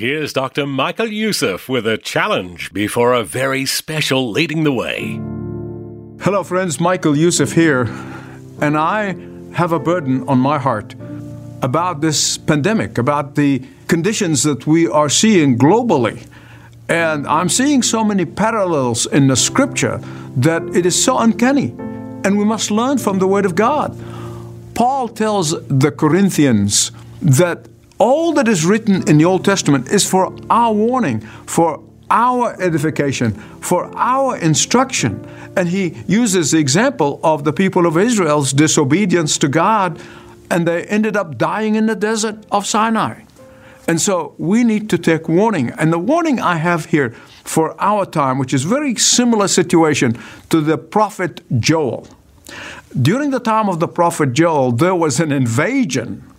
Here's Dr. Michael Youssef with a challenge before a very special Leading the Way. Hello, friends. Michael Youssef here, and I have a burden on my heart about this pandemic, about the conditions that we are seeing globally. And I'm seeing so many parallels in the scripture that it is so uncanny, and we must learn from the Word of God. Paul tells the Corinthians that all that is written in the Old Testament is for our warning, for our edification, for our instruction. And he uses the example of the people of Israel's disobedience to God, and they ended up dying in the desert of Sinai. And so we need to take warning. And the warning I have here for our time, which is very similar situation to the prophet Joel. During the time of the prophet Joel, there was an invasion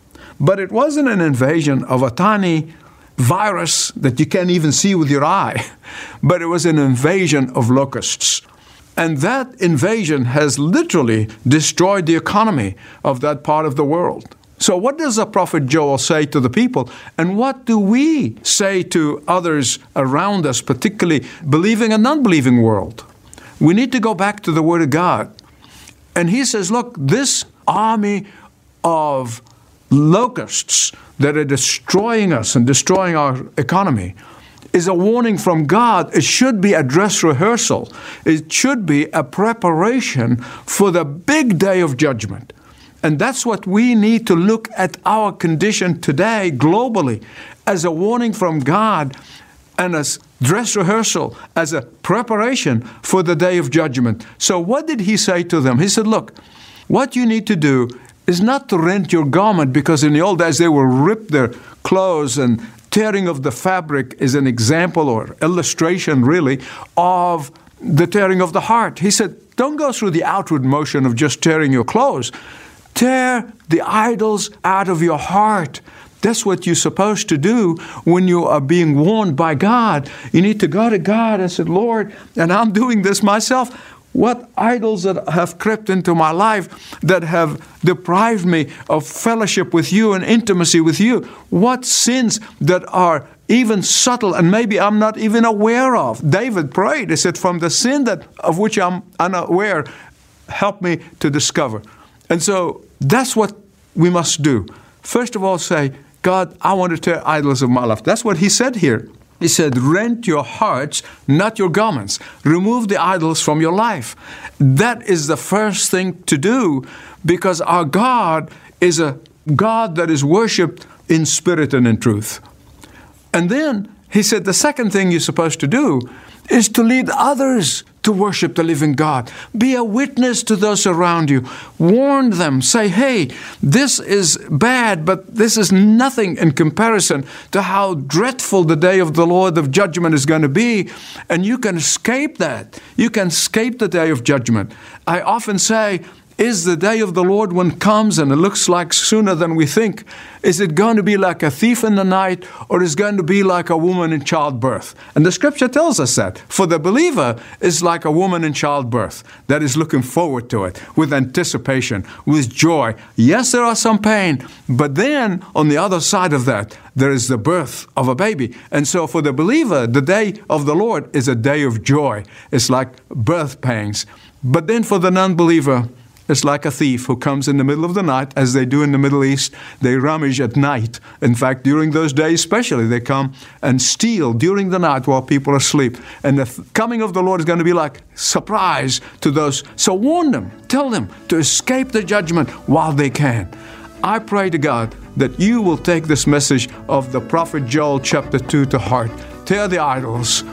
but it wasn't an invasion of a tiny virus that you can't even see with your eye, but it was an invasion of locusts. And that invasion has literally destroyed the economy of that part of the world. So, what does the prophet Joel say to the people? And what do we say to others around us, particularly believing and non believing world? We need to go back to the Word of God. And he says, Look, this army of locusts that are destroying us and destroying our economy is a warning from God. It should be a dress rehearsal. It should be a preparation for the big day of judgment. And that's what we need to look at our condition today globally as a warning from God and as dress rehearsal, as a preparation for the day of judgment. So, what did he say to them? He said, Look, what you need to do is not to rent your garment because in the old days they will rip their clothes and tearing of the fabric is an example or illustration really of the tearing of the heart. He said, don't go through the outward motion of just tearing your clothes. Tear the idols out of your heart. That's what you're supposed to do when you are being warned by God. You need to go to God and say, Lord, and I'm doing this myself. What idols that have crept into my life that have deprived me of fellowship with you and intimacy with you? What sins that are even subtle and maybe I'm not even aware of? David prayed. He said, From the sin that of which I'm unaware, help me to discover. And so that's what we must do. First of all, say, God, I want to tear idols of my life. That's what he said here. He said, Rent your hearts, not your garments. Remove the idols from your life. That is the first thing to do because our God is a God that is worshiped in spirit and in truth. And then he said, The second thing you're supposed to do is to lead others to worship the living God. Be a witness to those around you. Warn them. Say, hey, this is bad, but this is nothing in comparison to how dreadful the day of the Lord of judgment is going to be. And you can escape that. You can escape the day of judgment. I often say, is the day of the Lord when comes and it looks like sooner than we think? Is it going to be like a thief in the night or is it going to be like a woman in childbirth? And the scripture tells us that. For the believer is like a woman in childbirth that is looking forward to it with anticipation, with joy. Yes, there are some pain, but then on the other side of that, there is the birth of a baby. And so for the believer, the day of the Lord is a day of joy. It's like birth pangs. But then for the non believer, it's like a thief who comes in the middle of the night, as they do in the Middle East. They rummage at night. In fact, during those days, especially, they come and steal during the night while people are asleep. And the th- coming of the Lord is going to be like surprise to those. So warn them, tell them to escape the judgment while they can. I pray to God that you will take this message of the prophet Joel, chapter 2, to heart. Tear the idols,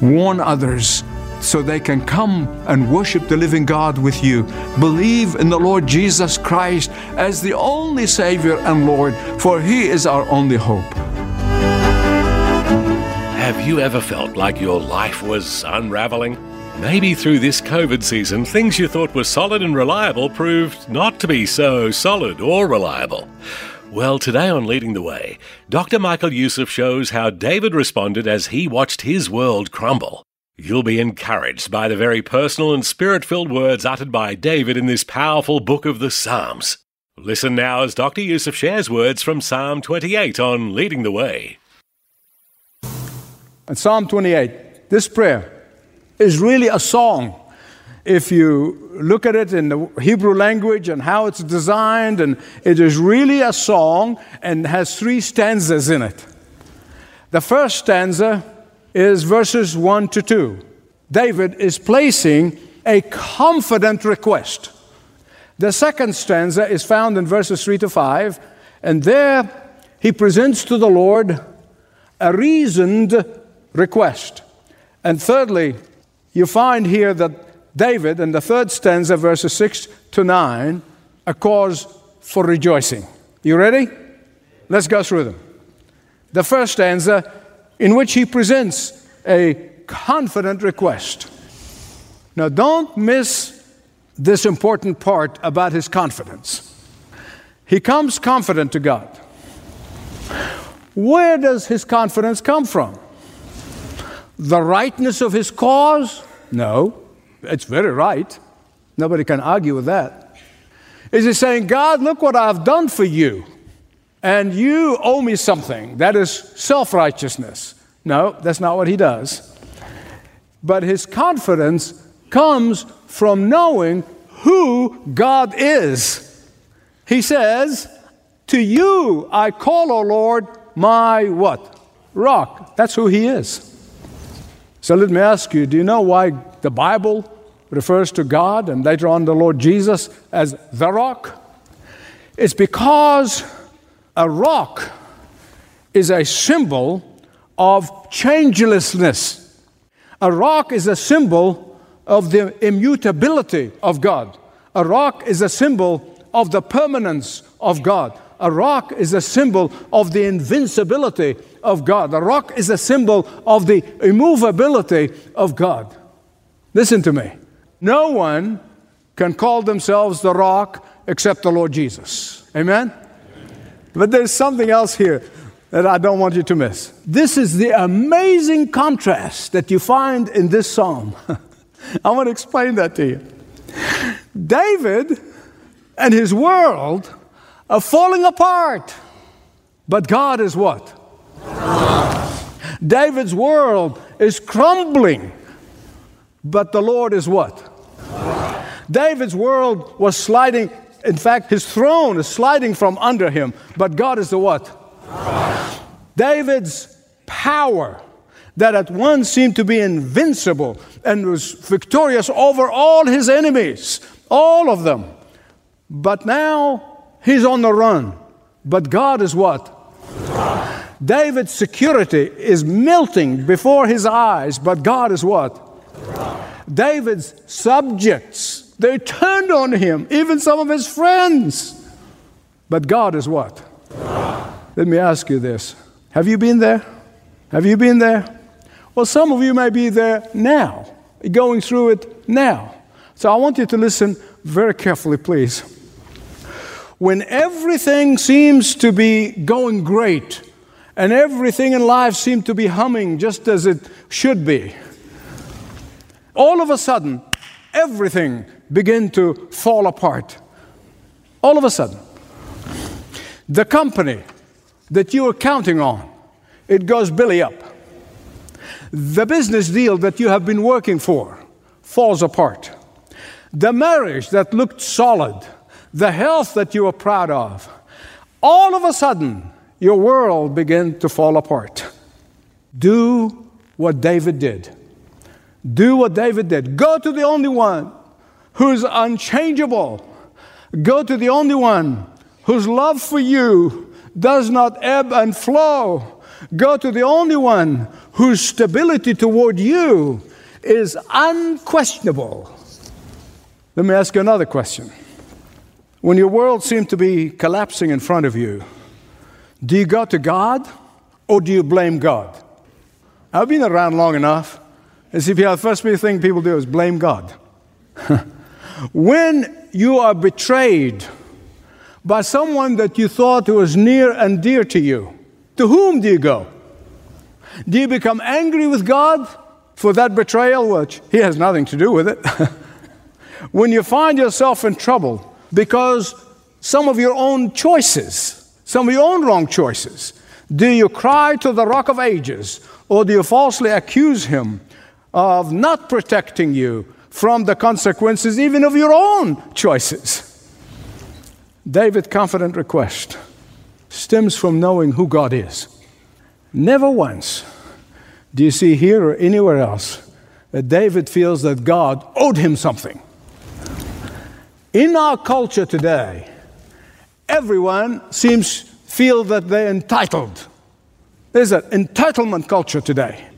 warn others so they can come and worship the living God with you. Believe in the Lord Jesus Christ as the only Savior and Lord, for He is our only hope. Have you ever felt like your life was unraveling? Maybe through this COVID season, things you thought were solid and reliable proved not to be so solid or reliable. Well, today on Leading the Way, Dr. Michael Youssef shows how David responded as he watched his world crumble. You'll be encouraged by the very personal and spirit filled words uttered by David in this powerful book of the Psalms. Listen now as Dr. Youssef shares words from Psalm 28 on Leading the Way. And Psalm 28, this prayer is really a song. If you look at it in the Hebrew language and how it's designed, and it is really a song and has three stanzas in it. The first stanza is verses 1 to 2. David is placing a confident request. The second stanza is found in verses 3 to 5, and there he presents to the Lord a reasoned request. And thirdly, you find here that David, in the third stanza, verses 6 to 9, a cause for rejoicing. You ready? Let's go through them. The first stanza, in which he presents a confident request. Now, don't miss this important part about his confidence. He comes confident to God. Where does his confidence come from? The rightness of his cause? No. It's very right. Nobody can argue with that. Is he saying, God, look what I've done for you, and you owe me something? That is self righteousness. No, that's not what he does. But his confidence comes from knowing who God is. He says, To you I call, O Lord, my what? Rock. That's who he is. So let me ask you do you know why the Bible refers to God and later on the Lord Jesus as the rock? It's because a rock is a symbol of changelessness. A rock is a symbol of the immutability of God. A rock is a symbol of the permanence of God. A rock is a symbol of the invincibility of God. A rock is a symbol of the immovability of God. Listen to me. No one can call themselves the rock except the Lord Jesus. Amen? But there's something else here that I don't want you to miss. This is the amazing contrast that you find in this psalm. I want to explain that to you. David and his world are falling apart, but God is what? David's world is crumbling, but the Lord is what? David's world was sliding. In fact, his throne is sliding from under him, but God is the what? David's power that at once seemed to be invincible and was victorious over all his enemies, all of them. But now he's on the run. But God is what? David's security is melting before his eyes, but God is what? David's subjects, they turned on him, even some of his friends. But God is what? Let me ask you this Have you been there? Have you been there? Well, some of you may be there now, going through it now. So I want you to listen very carefully, please. When everything seems to be going great and everything in life seems to be humming just as it should be, all of a sudden, everything begin to fall apart. All of a sudden. The company that you were counting on, it goes belly up. The business deal that you have been working for falls apart. The marriage that looked solid, the health that you were proud of, all of a sudden, your world began to fall apart. Do what David did. Do what David did. Go to the only one who's unchangeable. Go to the only one whose love for you does not ebb and flow. Go to the only one whose stability toward you is unquestionable. Let me ask you another question. When your world seems to be collapsing in front of you, do you go to God or do you blame God? I've been around long enough. And see, the first thing people do is blame God. when you are betrayed by someone that you thought was near and dear to you, to whom do you go? Do you become angry with God for that betrayal, which He has nothing to do with it? when you find yourself in trouble because some of your own choices, some of your own wrong choices, do you cry to the rock of ages or do you falsely accuse him of not protecting you from the consequences even of your own choices? David's confident request stems from knowing who God is. Never once do you see here or anywhere else that David feels that God owed him something. In our culture today, everyone seems feel that they're entitled. There's an entitlement culture today.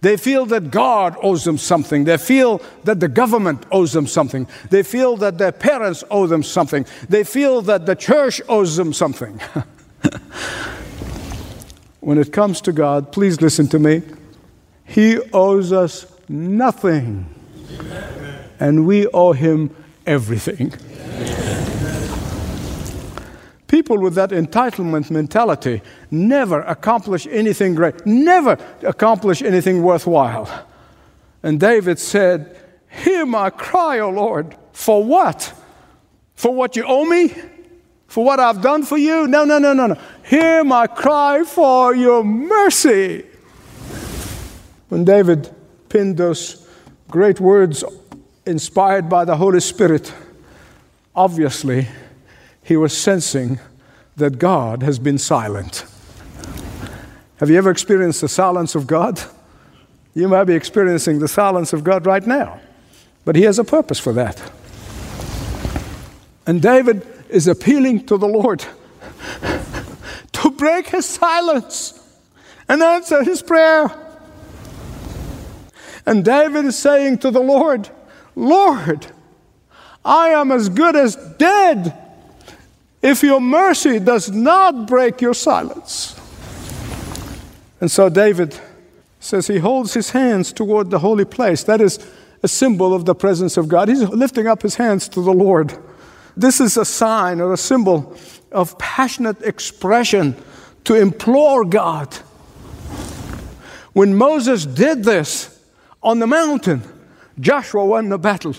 They feel that God owes them something. They feel that the government owes them something. They feel that their parents owe them something. They feel that the church owes them something. when it comes to God, please listen to me. He owes us nothing, and we owe Him everything. People with that entitlement mentality never accomplish anything great, never accomplish anything worthwhile. And David said, Hear my cry, O Lord. For what? For what you owe me? For what I've done for you? No, no, no, no, no. Hear my cry for your mercy. When David penned those great words inspired by the Holy Spirit, obviously he was sensing that God has been silent. Have you ever experienced the silence of God? You might be experiencing the silence of God right now, but He has a purpose for that. And David is appealing to the Lord to break his silence and answer his prayer. And David is saying to the Lord, Lord, I am as good as dead if your mercy does not break your silence. And so David says he holds his hands toward the holy place. That is a symbol of the presence of God. He's lifting up his hands to the Lord. This is a sign or a symbol of passionate expression to implore God. When Moses did this, on the mountain, Joshua won the battle.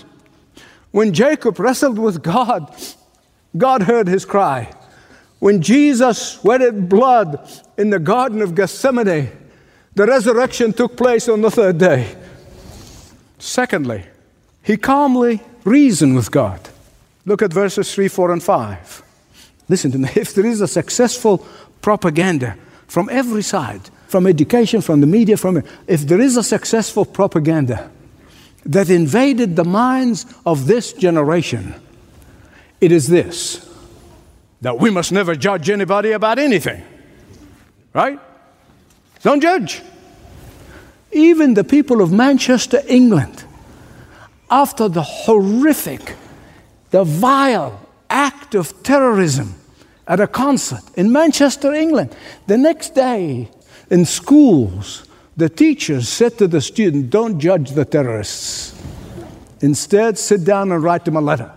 When Jacob wrestled with God, God heard his cry. When Jesus sweated blood in the Garden of Gethsemane, the resurrection took place on the third day. Secondly, he calmly reasoned with God. Look at verses 3, 4, and 5. Listen to me. If there is a successful propaganda from every side, from education, from the media, from if there is a successful propaganda that invaded the minds of this generation, it is this that we must never judge anybody about anything. Right? Don't judge. Even the people of Manchester, England, after the horrific, the vile act of terrorism at a concert in Manchester, England, the next day in schools, the teachers said to the student, Don't judge the terrorists. Instead, sit down and write them a letter.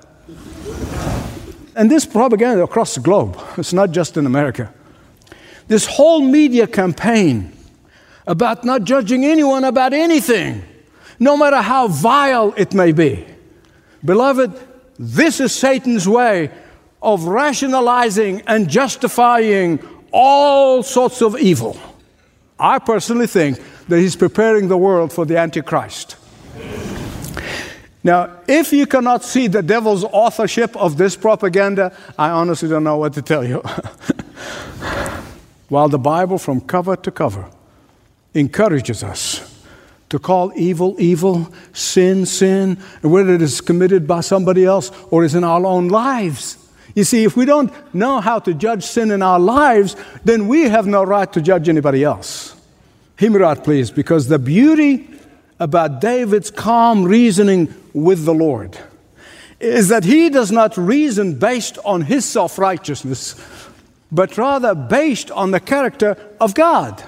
And this propaganda across the globe, it's not just in America. This whole media campaign about not judging anyone about anything, no matter how vile it may be. Beloved, this is Satan's way of rationalizing and justifying all sorts of evil. I personally think that he's preparing the world for the Antichrist. Now, if you cannot see the devil's authorship of this propaganda, I honestly don't know what to tell you. While the Bible, from cover to cover, encourages us to call evil evil, sin sin, whether it is committed by somebody else or is in our own lives. You see, if we don't know how to judge sin in our lives, then we have no right to judge anybody else. Out, please, because the beauty about David's calm reasoning with the Lord is that he does not reason based on his self righteousness, but rather based on the character of God.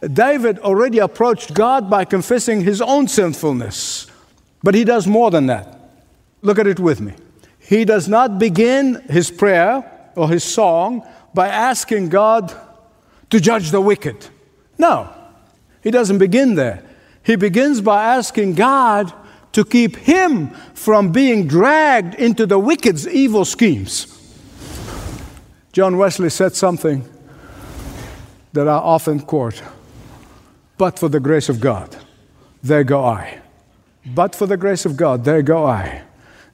David already approached God by confessing his own sinfulness. But he does more than that. Look at it with me. He does not begin his prayer or his song by asking God to judge the wicked. No, he doesn't begin there. He begins by asking God to keep him from being dragged into the wicked's evil schemes. John Wesley said something that I often quote But for the grace of God, there go I. But for the grace of God, there go I.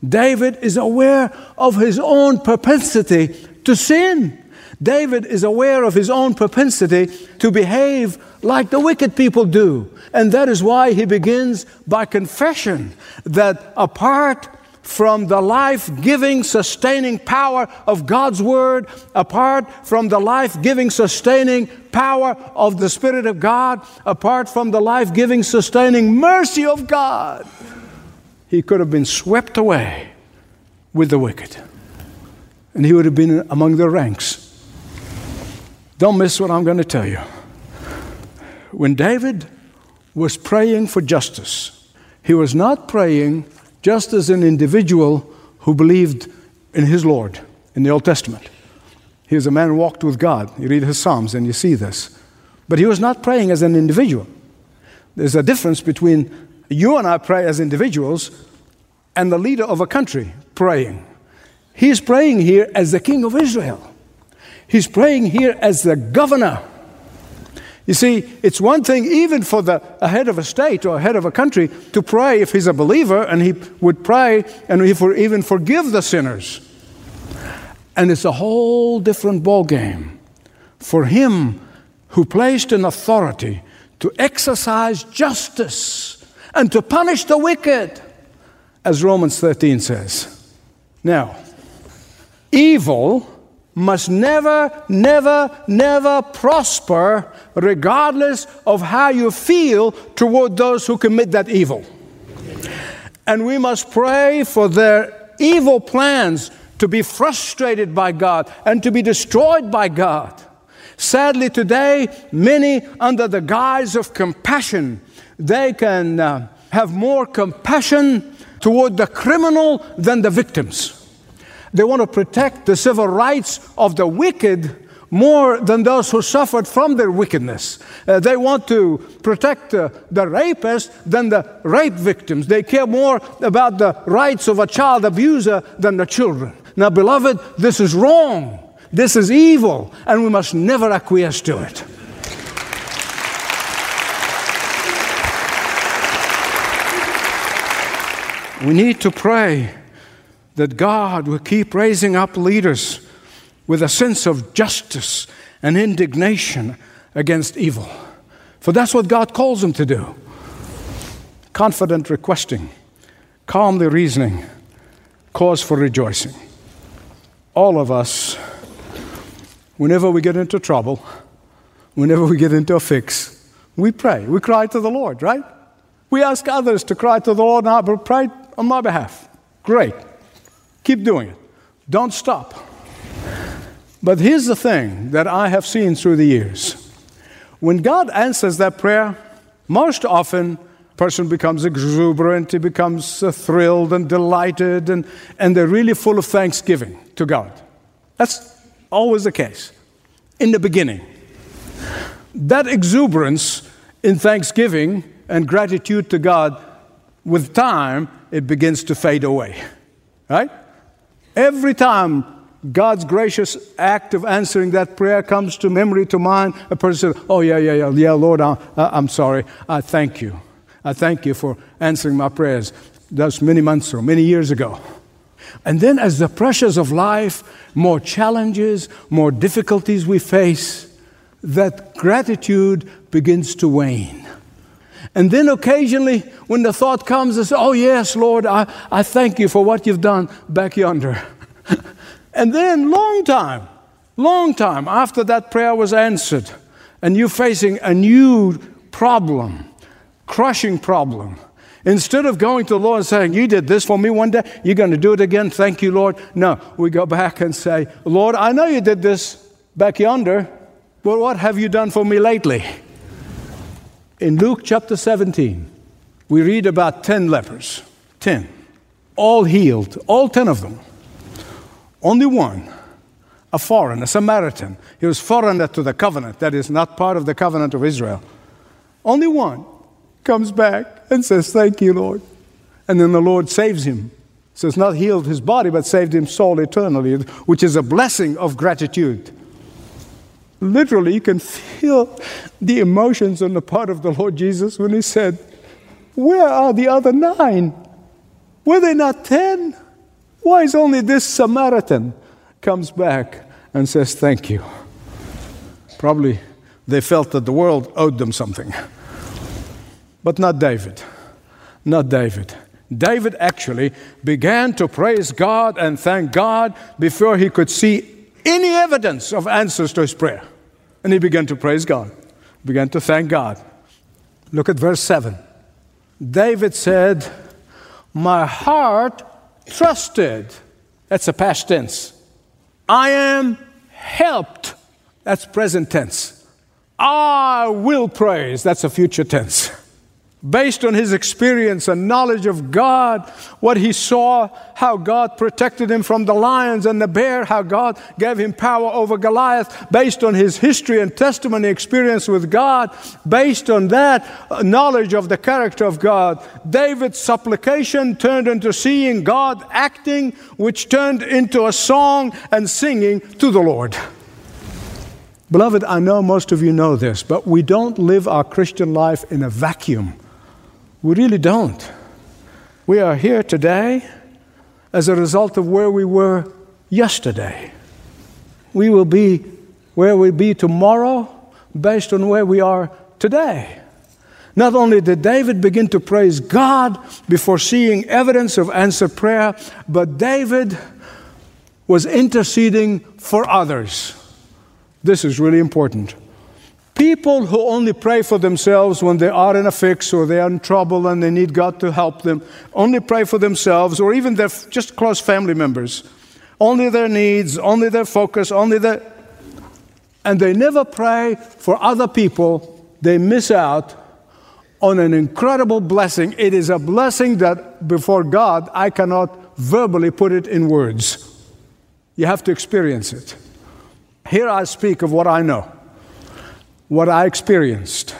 David is aware of his own propensity to sin. David is aware of his own propensity to behave like the wicked people do. And that is why he begins by confession that apart from the life giving, sustaining power of God's Word, apart from the life giving, sustaining power of the Spirit of God, apart from the life giving, sustaining mercy of God, he could have been swept away with the wicked. And he would have been among the ranks. Don't miss what I'm going to tell you. When David was praying for justice, he was not praying just as an individual who believed in his Lord in the Old Testament. He was a man who walked with God. You read his Psalms and you see this. But he was not praying as an individual. There's a difference between you and I pray as individuals and the leader of a country praying. He's praying here as the king of Israel. He's praying here as the governor. You see, it's one thing even for the a head of a state or a head of a country to pray if he's a believer and he would pray and he would even forgive the sinners. And it's a whole different ballgame for him who placed an authority to exercise justice and to punish the wicked, as Romans 13 says. Now, evil must never, never, never prosper regardless of how you feel toward those who commit that evil. And we must pray for their evil plans to be frustrated by God and to be destroyed by God. Sadly, today, many, under the guise of compassion, they can uh, have more compassion toward the criminal than the victims. They want to protect the civil rights of the wicked more than those who suffered from their wickedness. Uh, they want to protect uh, the rapist than the rape victims. They care more about the rights of a child abuser than the children. Now, beloved, this is wrong. This is evil, and we must never acquiesce to it. We need to pray that God will keep raising up leaders with a sense of justice and indignation against evil. For that's what God calls them to do. Confident requesting, calmly reasoning, cause for rejoicing. All of us, whenever we get into trouble, whenever we get into a fix, we pray. We cry to the Lord, right? We ask others to cry to the Lord, and pray on my behalf. Great. Keep doing it. Don't stop. But here's the thing that I have seen through the years. When God answers that prayer, most often a person becomes exuberant, he becomes thrilled and delighted, and, and they're really full of thanksgiving to God. That's always the case in the beginning. That exuberance in thanksgiving and gratitude to God, with time, it begins to fade away. Right? Every time God's gracious act of answering that prayer comes to memory, to mind, a person says, Oh, yeah, yeah, yeah, yeah, Lord, I, am sorry. I thank you. I thank you for answering my prayers. That's many months or many years ago. And then, as the pressures of life, more challenges, more difficulties we face, that gratitude begins to wane. And then occasionally, when the thought comes, I say, Oh, yes, Lord, I, I thank you for what you've done back yonder. and then, long time, long time after that prayer was answered, and you're facing a new problem, crushing problem, instead of going to the Lord and saying, You did this for me one day, you're going to do it again, thank you, Lord. No, we go back and say, Lord, I know you did this back yonder, but what have you done for me lately? In Luke chapter 17, we read about 10 lepers. 10. All healed, all 10 of them. Only one, a foreign, a Samaritan. He was foreigner to the covenant, that is not part of the covenant of Israel. Only one comes back and says, Thank you, Lord. And then the Lord saves him. So it's not healed his body, but saved him soul eternally, which is a blessing of gratitude. Literally, you can feel the emotions on the part of the Lord Jesus when he said, Where are the other nine? Were they not ten? Why is only this Samaritan comes back and says, Thank you? Probably they felt that the world owed them something. But not David. Not David. David actually began to praise God and thank God before he could see any evidence of answers to his prayer. And he began to praise God, began to thank God. Look at verse 7. David said, My heart trusted. That's a past tense. I am helped. That's present tense. I will praise. That's a future tense based on his experience and knowledge of God, what he saw, how God protected him from the lions and the bear, how God gave him power over Goliath, based on his history and testimony experience with God, based on that uh, knowledge of the character of God, David's supplication turned into seeing God acting, which turned into a song and singing to the Lord. Beloved, I know most of you know this, but we don't live our Christian life in a vacuum. We really don't. We are here today as a result of where we were yesterday. We will be where we'll be tomorrow based on where we are today. Not only did David begin to praise God before seeing evidence of answered prayer, but David was interceding for others. This is really important. People who only pray for themselves when they are in a fix or they are in trouble and they need God to help them, only pray for themselves or even their just close family members, only their needs, only their focus, only their. And they never pray for other people, they miss out on an incredible blessing. It is a blessing that before God, I cannot verbally put it in words. You have to experience it. Here I speak of what I know what I experienced.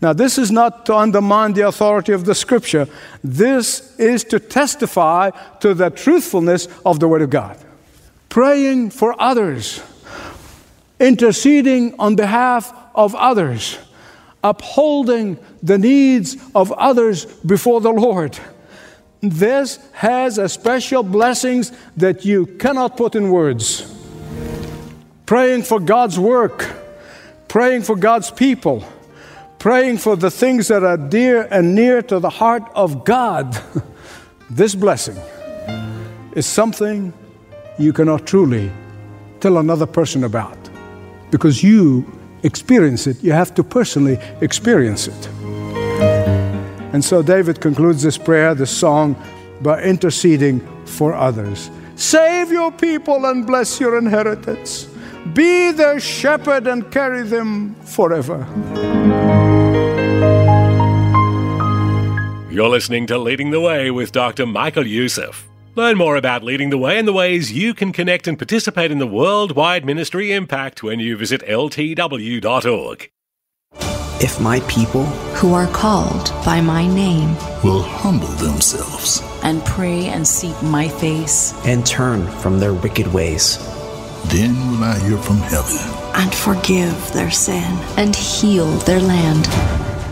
Now, this is not to undermine the authority of the scripture. This is to testify to the truthfulness of the Word of God. Praying for others, interceding on behalf of others, upholding the needs of others before the Lord. This has a special blessings that you cannot put in words. Praying for God's work praying for God's people, praying for the things that are dear and near to the heart of God, this blessing is something you cannot truly tell another person about because you experience it. You have to personally experience it. And so David concludes this prayer, this song, by interceding for others. Save your people and bless your inheritance. Be their shepherd and carry them forever. You're listening to Leading the Way with Dr. Michael Youssef. Learn more about Leading the Way and the ways you can connect and participate in the worldwide ministry impact when you visit ltw.org. If my people, who are called by my name, will humble themselves and pray and seek my face and turn from their wicked ways, then will I hear from heaven and forgive their sin and heal their land.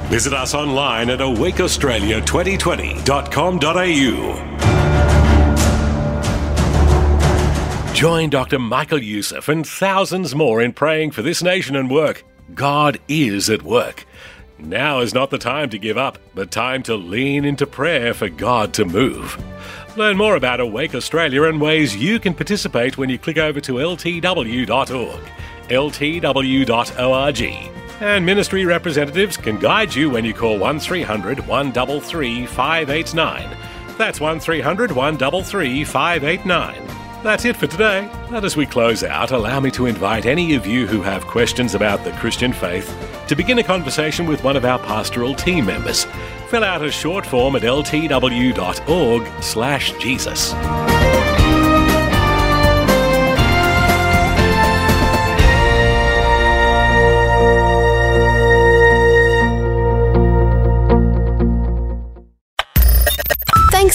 Visit us online at awakeaustralia2020.com.au. Join Dr. Michael Youssef and thousands more in praying for this nation and work. God is at work. Now is not the time to give up, but time to lean into prayer for God to move. Learn more about Awake Australia and ways you can participate when you click over to ltw.org, ltw.org. And ministry representatives can guide you when you call 1300 133 589. That's 1300 133 589. That's it for today. And as we close out, allow me to invite any of you who have questions about the Christian faith to begin a conversation with one of our pastoral team members. Fill out a short form at ltw.org